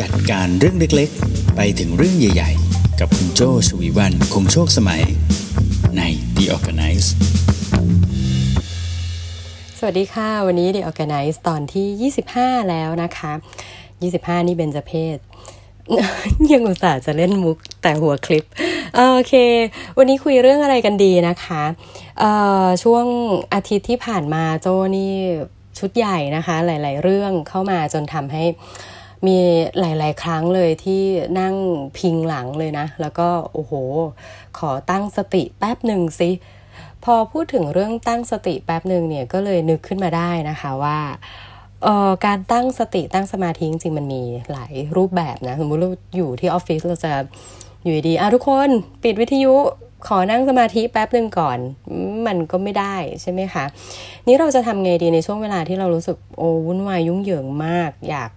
จัดการเรื่องเล็กๆ ไปถึงเรื่องใหญ่ๆ กับคุณโจชวีวันคงโชคสมัย ใน The Organize สวัสดีค่ะ วันนี้ The Organize ตอนที่ 25 แล้วนะคะ 25 นี่เบนจเพศ ยังอุตส่าห์จะเล่นมุกแต่หัวคลิปโอเค วันนี้คุยเรื่องอะไรกันดีนะคะช่วงอาทิตย์ที่ผ่านมาโจนี่ชุดใหญ่นะคะ หลาย ๆ เรื่องเข้ามาจนทำให้ มีหลาย ๆ ครั้งเลยที่นั่งพิงหลังเลยนะ แล้วก็โอ้โห ขอตั้งสติแป๊บหนึ่งสิพอพูดถึงเรื่องตั้งสติแป๊บหนึ่งเนี่ยก็เลยนึกขึ้นมาได้นะคะว่าเอ่อการตั้งสติตั้งสมาธิจริงๆมันมีหลายรูปแบบนะสมมติเราอยู่ที่ออฟฟิศเราจะอยู่ดีอะทุกคนปิดวิทยุขอนั่งสมาธิแป๊บหนึ่งก่อน มันก็ไม่ได้ใช่ไหมคะ นี่เราจะทำไงดีในช่วงเวลาที่เรารู้สึกโอ้วุ่นวายยุ่งเหยิงมาก อยาก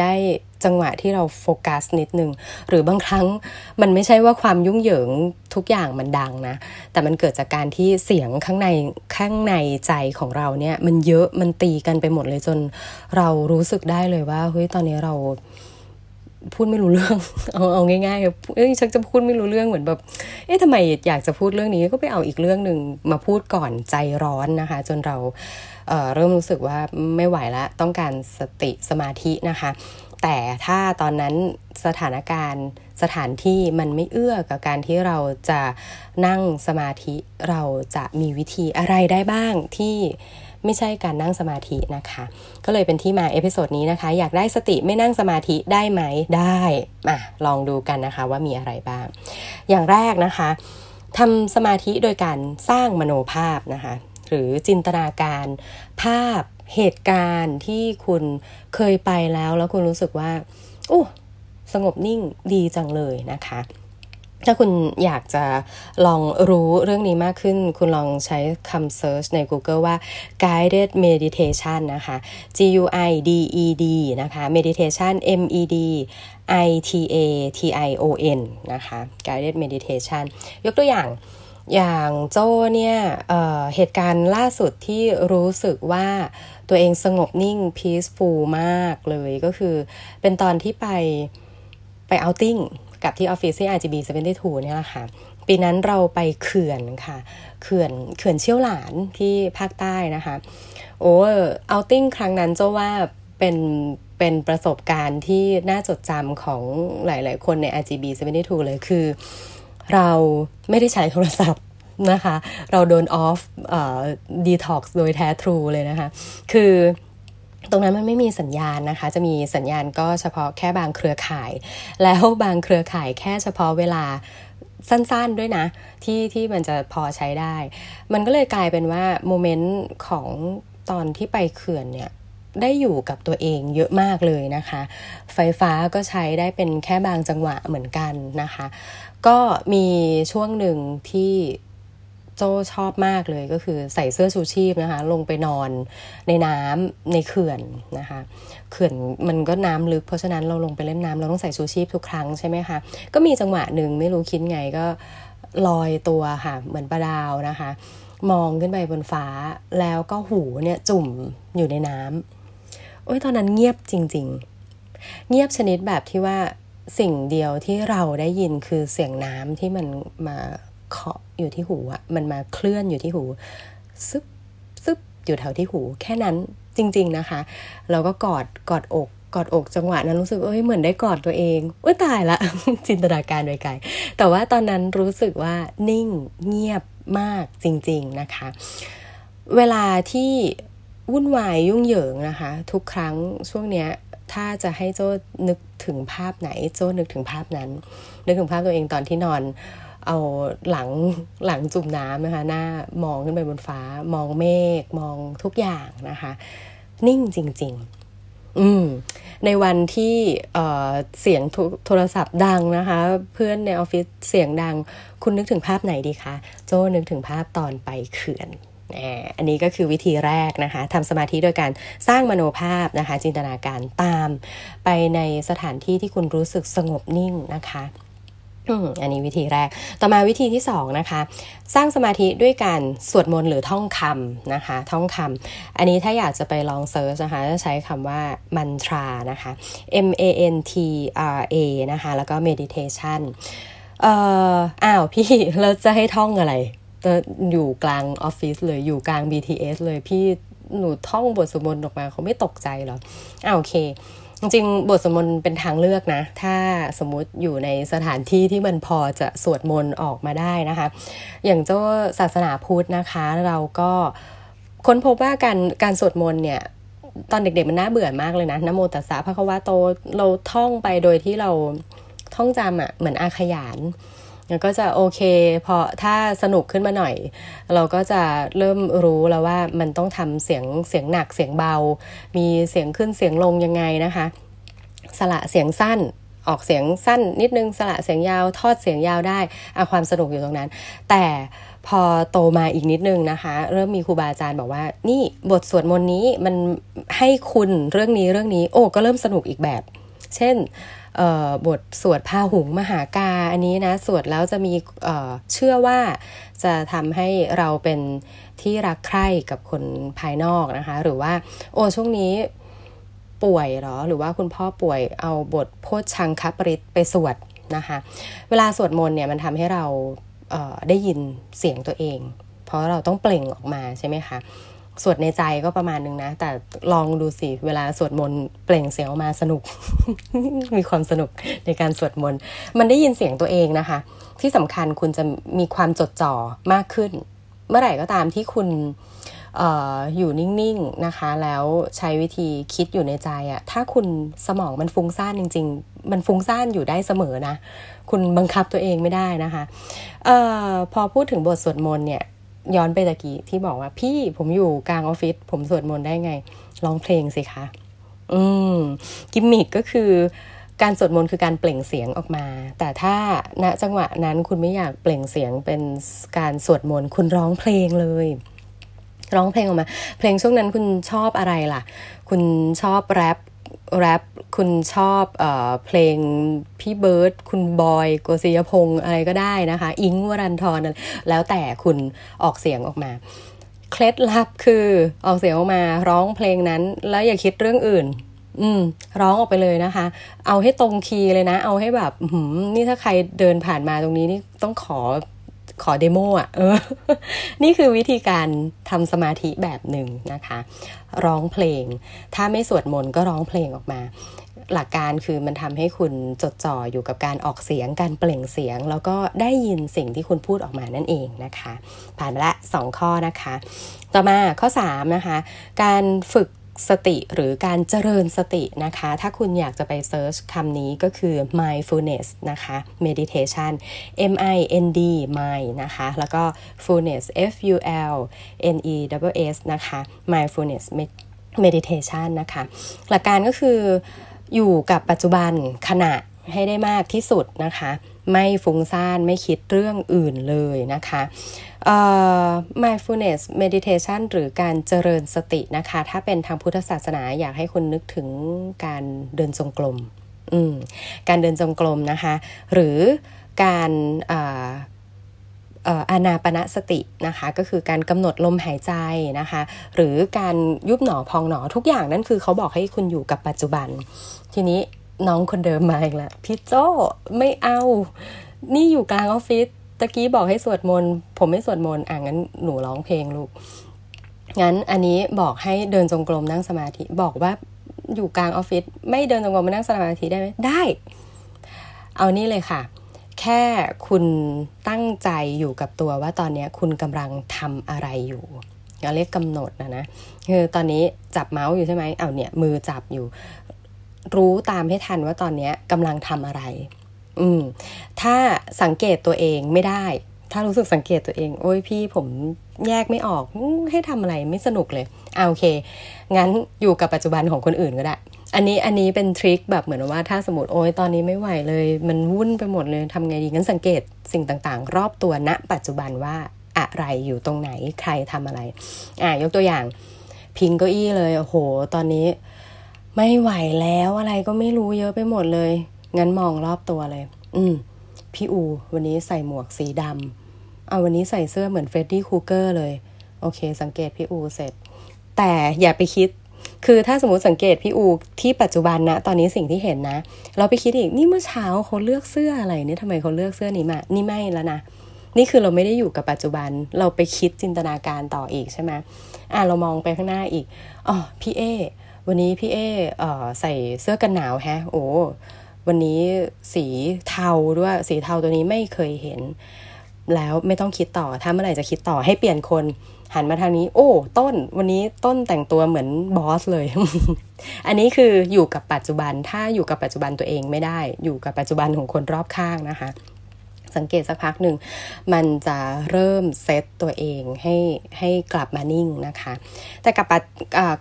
ได้จังหวะที่เราโฟกัสนิดนึง หรือบางครั้งมันไม่ใช่ว่าความยุ่งเหยิงทุกอย่างมันดังนะ แต่มันเกิดจากการที่เสียงข้างในข้างในใจของเราเนี่ย มันเยอะมันตีกันไปหมดเลยจนเรารู้สึกได้เลยว่าเฮ้ยตอนนี้เรา พูดไม่รู้เรื่อง เอาเอาง่ายๆเอ้ยชักจะพูดไม่รู้เรื่องเหมือนแบบ เอ๊ะทำไมอยากจะพูดเรื่องนี้ก็ไปเอาอีกเรื่องหนึ่งมาพูดก่อนใจร้อนนะคะ จนเราเเริ่มรู้สึกว่าไม่ไหวแล้วต้องการสติสมาธินะคะ แต่ถ้าตอนนั้นสถานการณ์สถานที่มันไม่เอื้อกับการที่เราจะนั่งสมาธิเราจะมีวิธีอะไรได้บ้างที่ ไม่ใช่การนั่งสมาธินะคะ ก็เลยเป็นที่มา episode นี้นะคะ อยากได้สติไม่นั่งสมาธิได้ไหมได้มาลองดูกันนะคะว่ามีอะไรบ้าง อย่างแรกนะคะทำสมาธิโดยการสร้างมโนภาพนะคะ หรือจินตนาการภาพเหตุการณ์ที่คุณเคยไปแล้วแล้วคุณรู้สึกว่าโอ้สงบนิ่งดีจังเลยนะคะ ถ้าคุณอยากจะลองรู้เรื่องนี้มากขึ้น คุณลองใช้คำ search ใน Google ว่า guided meditation นะคะ G U I D E D นะคะ meditation M E D I T A T I O N นะคะ guided meditation ยกตัวอย่างอย่างโจ้เนี่ยเเหตุการณ์ล่าสุดที่รู้สึกว่าตัวเองสงบนิ่ง peaceful มากเลยก็คือเป็นตอนที่ไปไปเอาติ้ง กับที่ออฟฟิศที่ RGB 72เนี่ยแหละค่ะ ปีนั้นเราไปเขื่อนค่ะ เขื่อนเขื่อนเชี่ยวหลานที่ภาคใต้นะคะ โอ้ outing ครั้งนั้นเจ้าว่าเป็นเป็นประสบการณ์ที่น่าจดจำของหลาย ๆ คนใน RGB 72เลยคือ เราไม่ได้ใช้โทรศัพท์นะคะ เราโดน off detox โดยแท้ true เลยนะคะ คือ ตรงนั้นมันไม่มีสัญญาณนะคะ จะมีสัญญาณก็เฉพาะแค่บางเครือข่าย แล้วบางเครือข่ายแค่เฉพาะเวลาสั้นๆด้วยนะ ที่ที่มันจะพอใช้ได้ มันก็เลยกลายเป็นว่าโมเมนต์ของตอนที่ไปเขื่อนเนี่ยได้อยู่กับตัวเองเยอะมากเลยนะคะ ไฟฟ้าก็ใช้ได้เป็นแค่บางจังหวะเหมือนกันนะคะ ก็มีช่วงหนึ่งที่ จชอบมากเลยก็คือใส่เสื้อชูชีพนะคะ ลงไปนอนในน้ำในเขื่อนนะคะเขื่อนมันก็น้ำลึกเพราะฉะนั้นเราลงไปเล่นน้ำเราต้องใส่ชูชีพทุกครั้งใช่ไหมคะก็มีจังหวะหนึ่งไม่รู้คิดไงก็ลอยตัวค่ะ เหมือนปลาดาวนะคะ มองขึ้นไปบนฟ้าแล้วก็หูเนี่ยจุ่มอยู่ในน้ำโอ้ยตอนนั้นเงียบจริง ๆ เงียบชนิดแบบที่ว่าสิ่งเดียวที่เราได้ยินคือเสียงน้ำที่มันมา เคาะอยู่ที่หูอะมันมาเคลื่อนอยู่ที่หูซึบซึบอยู่แถวที่หู แค่นั้นจริง ๆนะคะ เราก็กอดกอดอกกอดอกจังหวะนั้นรู้สึกเอ้ยเหมือนได้กอดตัวเองอุ้ยตายละ จินตนาการไปไกลแต่ว่าตอนนั้นรู้สึกว่านิ่งเงียบมากจริง ๆนะคะ เวลาที่วุ่นวายยุ่งเหยิงนะคะ ทุกครั้งช่วงเนี้ยถ้าจะให้โจ้นึกถึงภาพไหน โจ้นึกถึงภาพนั้น นึกถึงภาพตัวเองตอนที่นอน เอาหลังหลังจุ่มน้ำนะคะ หน้ามองขึ้นไปบนฟ้า มองเมฆมองทุกอย่างนะคะ นิ่งจริง ๆอืมในวันที่เสียงโทรศัพท์ดังนะคะ เพื่อนในออฟฟิศเสียงดัง คุณนึกถึงภาพไหนดีคะ โจ้นึกถึงภาพตอนไปเขื่อนอันนี้ก็คือวิธีแรกนะคะทำสมาธิโดยการสร้างมโนภาพนะคะ จินตนาการตาม ไปในสถานที่ที่คุณรู้สึกสงบนิ่งนะคะ อันนี้วิธีแรก ต่อมาวิธีที่2นะคะ สร้างสมาธิด้วยการสวดมนต์หรือท่องคำนะคะ ท่องคำ อันนี้ถ้าอยากจะไปลองเซิร์ชนะคะ จะใช้คำว่ามันทรานะคะ M A N T R A นะคะ แล้วก็ meditation เอ่อ อ้าวพี่เราจะให้ท่องอะไรจะอยู่กลางออฟฟิศเลย อยู่กลาง BTS เลย พี่หนูท่องบทสวดมนต์ออกมาเขาไม่ตกใจหรออ้าวโอเค จริงบทสวดมนต์เป็นทางเลือกนะ ถ้าสมมุติอยู่ในสถานที่ที่มันพอจะสวดมนต์ออกมาได้นะคะ อย่างเจ้าศาสนาพุทธนะคะ เราก็ค้นพบว่าการการสวดมนต์เนี่ยตอนเด็กๆมันน่าเบื่อมากเลยนะนโมตัสสะพระควาโตเราท่องไปโดยที่เราท่องจำอะ่ะเหมือนอาขยาน ก็จะโอเคพอถ้าสนุกขึ้นมาหน่อย เราก็จะเริ่มรู้แล้วว่ามันต้องทำเสียงเสียงหนักเสียงเบา มีเสียงขึ้นเสียงลงยังไงนะคะ สละเสียงสั้นออกเสียงสั้นนิดนึงสละเสียงยาวทอดเสียงยาวได้อาความสนุกอยู่ตรงนั้น แต่พอโตมาอีกนิดนึงนะคะ เริ่มมีครูบาอาจารย์บอกว่า นี่บทสวดมนต์นี้มันให้คุณเรื่องนี้เรื่องนี้ โอ้ก็เริ่มสนุกอีกแบบ เช่น บทสวดพาหุงมหากาอันนี้นะ สวดแล้วจะมีเชื่อว่าจะทำให้เราเป็นที่รักใคร่กับคนภายนอกนะคะ หรือว่า โอ้ช่วงนี้ป่วยหรอ หรือว่าคุณพ่อป่วยเอาบทโพชังคปริตไปสวดนะคะ เวลาสวดมนต์เนี่ยมันทำให้เราเได้ยินเสียงตัวเอง เพราะเราต้องเปล่งออกมาใช่ไหมคะ สวดในใจก็ประมาณนึงนะ แต่ลองดูสิ เวลาสวดมนต์เปล่งเสียงออกมาสนุก มีความสนุกในการสวดมนต์ มันได้ยินเสียงตัวเองนะคะ ที่สำคัญคุณจะมีความจดจ่อมากขึ้น เมื่อไหร่ก็ตามที่คุณอออยู่นิ่งๆนะคะ แล้วใช้วิธีคิดอยู่ในใจอะถ้าคุณสมองมันฟุ้งซ่านจริง ๆ มันฟุ้งซ่านอยู่ได้เสมอนะ คุณบังคับตัวเองไม่ได้นะคะออพอพูดถึงบทสวดมนต์เนี่ย ย้อนไปตะกี้ที่บอกว่าพี่ผมอยู่กลางออฟฟิศผมสวดมนต์ได้ไงร้องเพลงสิคะ อืม กิมมิกก็คือ การสวดมนต์คือการเปล่งเสียงออกมา แต่ถ้าณจังหวะนั้นคุณไม่อยากเปล่งเสียงเป็นการสวดมนต์คุณร้องเพลงเลยร้องเพลงออกมา เพลงช่วงนั้นคุณชอบอะไรล่ะ คุณชอบแรป แรปคุณชอบเอเพลงพี่เบิร์ดคุณบอยโกศิยพงศ์อะไรก็ได้นะคะ อิ้งค์วรันธรแล้วแต่คุณออกเสียงออกมาเคล็ดลับคือออกเสียงออกมาร้องเพลงนั้น แล้วอย่าคิดเรื่องอื่น อืม ร้องออกไปเลยนะคะ เอาให้ตรงคีย์เลยนะ เอาให้แบบหืมนี่ถ้าใครเดินผ่านมาตรงนี้นี่ต้องขอ ขอเดโมอะเออ นี่คือวิธีการทำสมาธิแบบหนึ่งนะคะ ร้องเพลง ถ้าไม่สวดมนต์ก็ร้องเพลงออกมา หลักการคือมันทำให้คุณจดจ่ออยู่กับการออกเสียง การเปล่งเสียง แล้วก็ได้ยินสิ่งที่คุณพูดออกมานั่นเองนะคะ ผ่านไปละสองข้อนะคะ ต่อมาข้อ3นะคะ การฝึก สติหรือการเจริญสตินะคะ ถ้าคุณอยากจะไปเซิร์ชคำนี้ก็คือ mindfulness นะคะ meditation m i n d mind นะคะ แล้วก็ fullness f u l n e w s นะคะ mindfulness meditation นะคะ หลักการก็คืออยู่กับปัจจุบันขณะ ให้ได้มากที่สุดนะคะ ไม่ฟุ้งซ่านไม่คิดเรื่องอื่นเลยนะคะ mindfulness meditation หรือการเจริญสตินะคะ ถ้าเป็นทางพุทธศาสนาอยากให้คุณนึกถึงการเดินจงกรมการเดินจงกรมนะคะ หรือการอานาปณะสตินะคะ ก็คือการกำหนดลมหายใจนะคะ หรือการยุบหนอพองหนอทุกอย่างนั่นคือเขาบอกให้คุณอยู่กับปัจจุบัน ทีนี้ น้องคนเดิมมาอีกแล้วพี่โจ้ไม่เอา นี่อยู่กลางออฟฟิศตะกี้บอกให้สวดมนต์ผมไม่สวดมนต์อะงั้นหนูร้องเพลงลูกงั้นอันนี้บอกให้เดินจงกรมนั่งสมาธิบอกว่าอยู่กลางออฟฟิศไม่เดินจงกรมมานั่งสมาธิได้ไหมได้ เอานี่เลยค่ะ แค่คุณตั้งใจอยู่กับตัวว่าตอนนี้คุณกำลังทำอะไรอยู่เราเรียกกำหนดนะนะคือตอนนี้จับเมาส์อยู่ใช่ไหมเอาเนี่ยมือจับอยู่ รู้ตามให้ทันว่าตอนนี้กำลังทำอะไร อืม ถ้าสังเกตตัวเองไม่ได้ ถ้ารู้สึกสังเกตตัวเอง โอ้ยพี่ผมแยกไม่ออกให้ทำอะไรไม่สนุกเลยเอาโอเค งั้นอยู่กับปัจจุบันของคนอื่นก็ได้ อันนี้อันนี้เป็น trick แบบเหมือนว่าถ้าสมมติโอ้ยตอนนี้ไม่ไหวเลย มันวุ่นไปหมดเลยทำไงดีงั้นสังเกตสิ่งต่างๆ รอบตัวณ ปัจจุบันว่าอะไรอยู่ตรงไหนใครทำอะไร อ่ายกตัวอย่างพิงเก้าอี้เลยโอ้โห ตอนนี้ ไม่ไหวแล้วอะไรก็ไม่รู้เยอะไปหมดเลย งั้นมองรอบตัวเลย อืม พี่อู วันนี้ใส่หมวกสีดำเอาวันนี้ใส่เสื้อเหมือนเฟรดดี้ครูเกอร์เลย โอเค สังเกตพี่อูเสร็จ แต่อย่าไปคิด คือถ้าสมมติสังเกตพี่อูที่ปัจจุบันนะ ตอนนี้สิ่งที่เห็นนะ เราไปคิดอีก นี่เมื่อเช้าเขาเลือกเสื้ออะไรเนี่ยทำไมเขาเลือกเสื้อนี้มา นี่ไม่แล้วนะ นี่คือเราไม่ได้อยู่กับปัจจุบัน เราไปคิดจินตนาการต่ออีกใช่ไหมอะเรามองไปข้างหน้าอีก อ๋อ พี่เอ วันนี้พี่เอเอ่อใส่เสื้อกันหนาวแฮะ โอ้ วันนี้สีเทาด้วย สีเทาตัวนี้ไม่เคยเห็น แล้วไม่ต้องคิดต่อ ถ้าเมื่อไหร่จะคิดต่อให้เปลี่ยนคน หันมาทางนี้ โอ้ ต้น วันนี้ต้นแต่งตัวเหมือนบอสเลย อันนี้คืออยู่กับปัจจุบัน ถ้าอยู่กับปัจจุบันตัวเองไม่ได้ อยู่กับปัจจุบันของคนรอบข้างนะคะ สังเกตสักพักหนึ่ง มันจะเริ่มเซตตัวเองให้ให้กลับมานิ่งนะคะ แต่กับ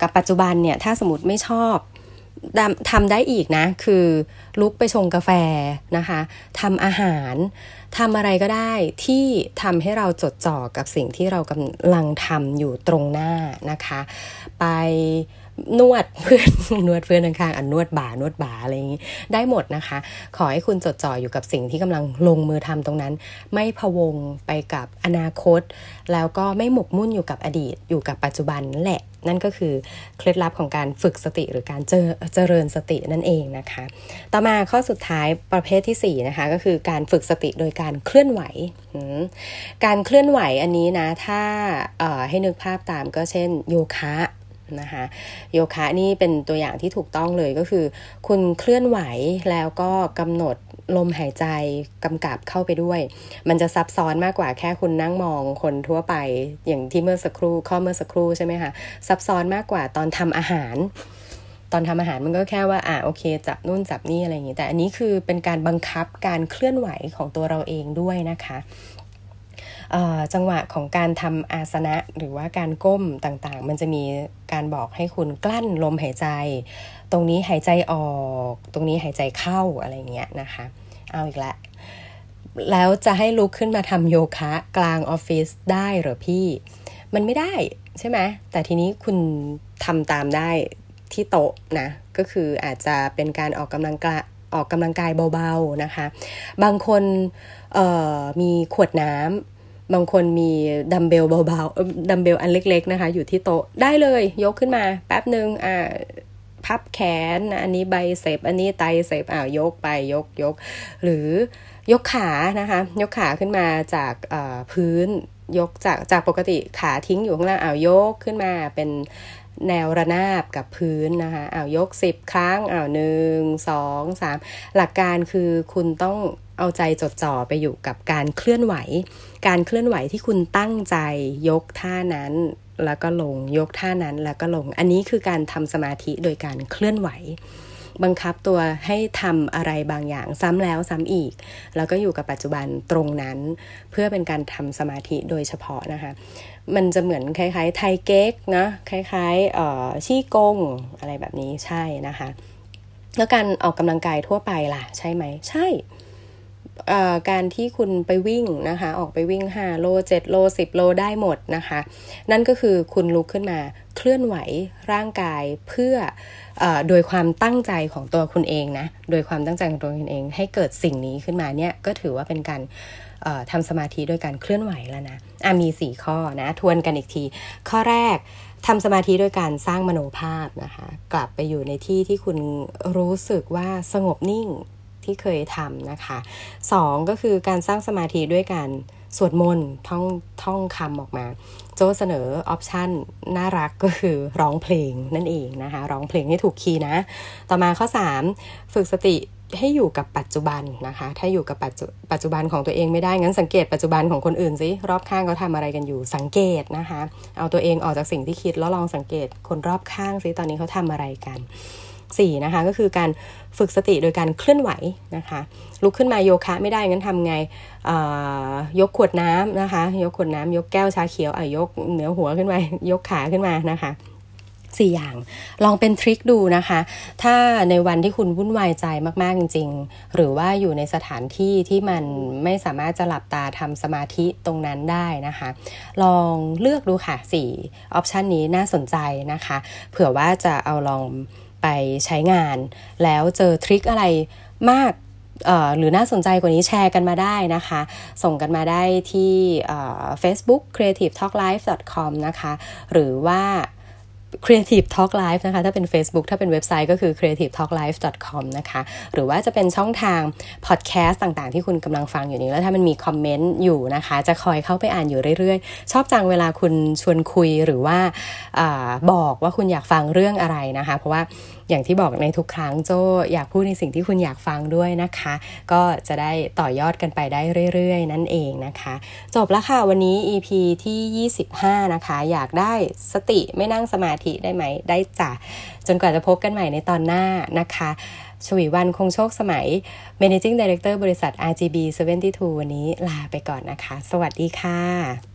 กับปัจจุบันเนี่ย ถ้าสมมติไม่ชอบทำได้อีกนะ คือลุกไปชงกาแฟนะคะทำอาหารทำอะไรก็ได้ที่ทำให้เราจดจ่อกับสิ่งที่เรากำลังทำอยู่ตรงหน้านะคะ ไป นวดเพื่อนนวดเพื่อนข้างๆอันนวดบ่านวดบ่าอะไรอย่างนี้ได้หมดนะคะ ขอให้คุณจดจ่ออยู่กับสิ่งที่กำลังลงมือทำตรงนั้น ไม่พวงไปกับอนาคต แล้วก็ไม่หมกมุ่นอยู่กับอดีตอยู่กับปัจจุบันนั่นแหละ นั่นก็คือเคล็ดลับของการฝึกสติหรือการเจเจริญสตินั่นเองนะคะ ต่อมาข้อสุดท้ายประเภทที่4นะคะก็คือการฝึกสติโดยการเคลื่อนไหว การเคลื่อนไหวอันนี้นะถ้าให้นึกภาพตามก็เช่นโยคะ นะคะโยคะนี่เป็นตัวอย่างที่ถูกต้องเลยก็คือ คุณเคลื่อนไหวแล้วก็กำหนดลมหายใจกำกับเข้าไปด้วย มันจะซับซ้อนมากกว่าแค่คุณนั่งมองคนทั่วไปอย่างที่เมื่อสักครู่ข้อเมื่อสักครู่ใช่ไหมคะซับซ้อนมากกว่าตอนทำอาหาร ตอนทำอาหารมันก็แค่ว่าอ่าโอเค จับนู่นจับนี่อะไรอย่างนี้แต่อันนี้คือเป็นการบังคับการเคลื่อนไหวของตัวเราเองด้วยนะคะ จังหวะของการทำอาสนะหรือว่าการก้มต่างๆ มันจะมีการบอกให้คุณกลั้นลมหายใจ ตรงนี้หายใจออก ตรงนี้หายใจเข้าอะไรเงี้ยนะคะ เอาอีกแล้วแล้วจะให้ลุกขึ้นมาทำโยคะกลางออฟฟิศได้หรอพี่ มันไม่ได้ใช่ไหมแต่ทีนี้คุณทำตามได้ที่โต๊ะนะ ก็คืออาจจะเป็นการออกกำลังกายออกกำลังกายเบาๆนะคะ บางคนมีขวดน้ำ บางคนมีดัมเบลเบาๆดัมเบลอันเล็ก ๆนะคะ อยู่ที่โต๊ะได้เลยยกขึ้นมาแป๊บหนึ่งอ่าพับแขนอันนี้ biceps อันนี้ triceps อ่ายกไปยกยก หรือยกขานะคะ ยกขาขึ้นมาจากพื้นยกจากจากปกติขาทิ้งอยู่ข้างล่างอ่ายกขึ้นมาเป็น แนวระนาบกับพื้นนะคะอ้ายกสิบครั้งอ่าหนึ่งสองสามหลักการคือคุณต้องเอาใจจดจ่อไปอยู่กับการเคลื่อนไหว การเคลื่อนไหวที่คุณตั้งใจยกท่านั้นแล้วก็ลงยกท่านั้นแล้วก็ลง อันนี้คือการทำสมาธิโดยการเคลื่อนไหว บังคับตัวให้ทำอะไรบางอย่างซ้ำแล้วซ้ำอีก แล้วก็อยู่กับปัจจุบันตรงนั้น เพื่อเป็นการทำสมาธิโดยเฉพาะนะคะ มันจะเหมือนคล้ายๆ ไทเก๊กนะคล้ายๆเอ่อชี้กงอะไรแบบนี้ใช่นะคะ แล้วการออกกำลังกายทั่วไปล่ะ ใช่ไหม ใช่ การที่คุณไปวิ่งนะคะ ออกไปวิ่ง 5 โล 7 โล 10 โลได้หมดนะคะ นั่นก็คือคุณลุกขึ้นมาเคลื่อนไหวร่างกายเพื่ออโดยความตั้งใจของตัวคุณเองนะ โดยความตั้งใจของตัวคุณเอง ให้เกิดสิ่งนี้ขึ้นมาเนี่ยก็ถือว่าเป็นการทำสมาธิโดยการเคลื่อนไหวแล้วนะะมี 4 ข้อนะ ทวนกันอีกที ข้อแรกทำสมาธิโดยการสร้างมโนภาพนะคะ กลับไปอยู่ในที่ที่คุณรู้สึกว่าสงบนิ่ง ที่เคยทำนะคะ 2 ก็คือการสร้างสมาธิด้วยการสวดมนต์ท่องท่องคำออกมา โจเสนอออปชันน่ารักก็คือร้องเพลงนั่นเองนะคะ ร้องเพลงให้ถูกคีย์นะ ต่อมาข้อ 3 ฝึกสติให้อยู่กับปัจจุบันนะคะ ถ้าอยู่กับปัจจุปัจจุบันของตัวเองไม่ได้ งั้นสังเกตปัจจุบันของคนอื่นสิ รอบข้างเขาทาอะไรกันอยู่ สังเกตนะคะ เอาตัวเองออกจากสิ่งที่คิดแล้วลองสังเกตคนรอบข้างสิ ตอนนี้เขาทำอะไรกัน 4นะคะก็คือการฝึกสติโดยการเคลื่อนไหวนะคะลุกขึ้นมาโยคะไม่ได้งั้นทำไงยกขวดน้ำนะคะยกขวดน้ำยกแก้วชาเขียวอะยกเหนือหัวขึ้นมายกขาขึ้นมานะคะสี่อย่างลองเป็นทริคดูนะคะ ถ้าในวันที่คุณวุ่นวายใจมาก ๆ จริง ๆ หรือว่าอยู่ในสถานที่ที่มันไม่สามารถจะหลับตาทำสมาธิตรงนั้นได้นะคะ ลองเลือกดูค่ะสี่ออปชันนี้น่าสนใจนะคะ เผื่อว่าจะเอาลอง ไปใช้งาน แล้วเจอทริคอะไรมากหรือน่าสนใจกว่านี้แชร์กันมาได้นะคะ ส่งกันมาได้ที่ Facebook creativetalklife.com นะคะ หรือว่า Creative Talk Live นะคะ ถ้าเป็น Facebook ถ้าเป็นเว็บไซต์ก็คือ creativetalklife.com นะคะ หรือว่าจะเป็นช่องทาง podcast ต่างๆ ที่คุณกำลังฟังอยู่นี้ แล้วถ้ามันมีคอมเมนต์อยู่นะคะ จะคอยเข้าไปอ่านอยู่เรื่อยๆ ชอบจังเวลาคุณชวนคุยหรือว่าอบอกว่าคุณอยากฟังเรื่องอะไรนะคะ เพราะว่าอย่างที่บอกในทุกครั้งโจอยากพูดในสิ่งที่คุณอยากฟังด้วยนะคะ ก็จะได้ต่อยอดกันไปได้เรื่อยๆ นั่นเองนะคะ จบแล้วค่ะวันนี้ EP ที่ 25 นะคะ อยากได้สติไม่นั่งสมาธิได้ไหมได้จ้ะจนกว่าจะพบกันใหม่ในตอนหน้านะคะชวีวันคงโชคสมัย Managing Director บริษัท RGB 72 วันนี้ลาไปก่อนนะคะ สวัสดีค่ะ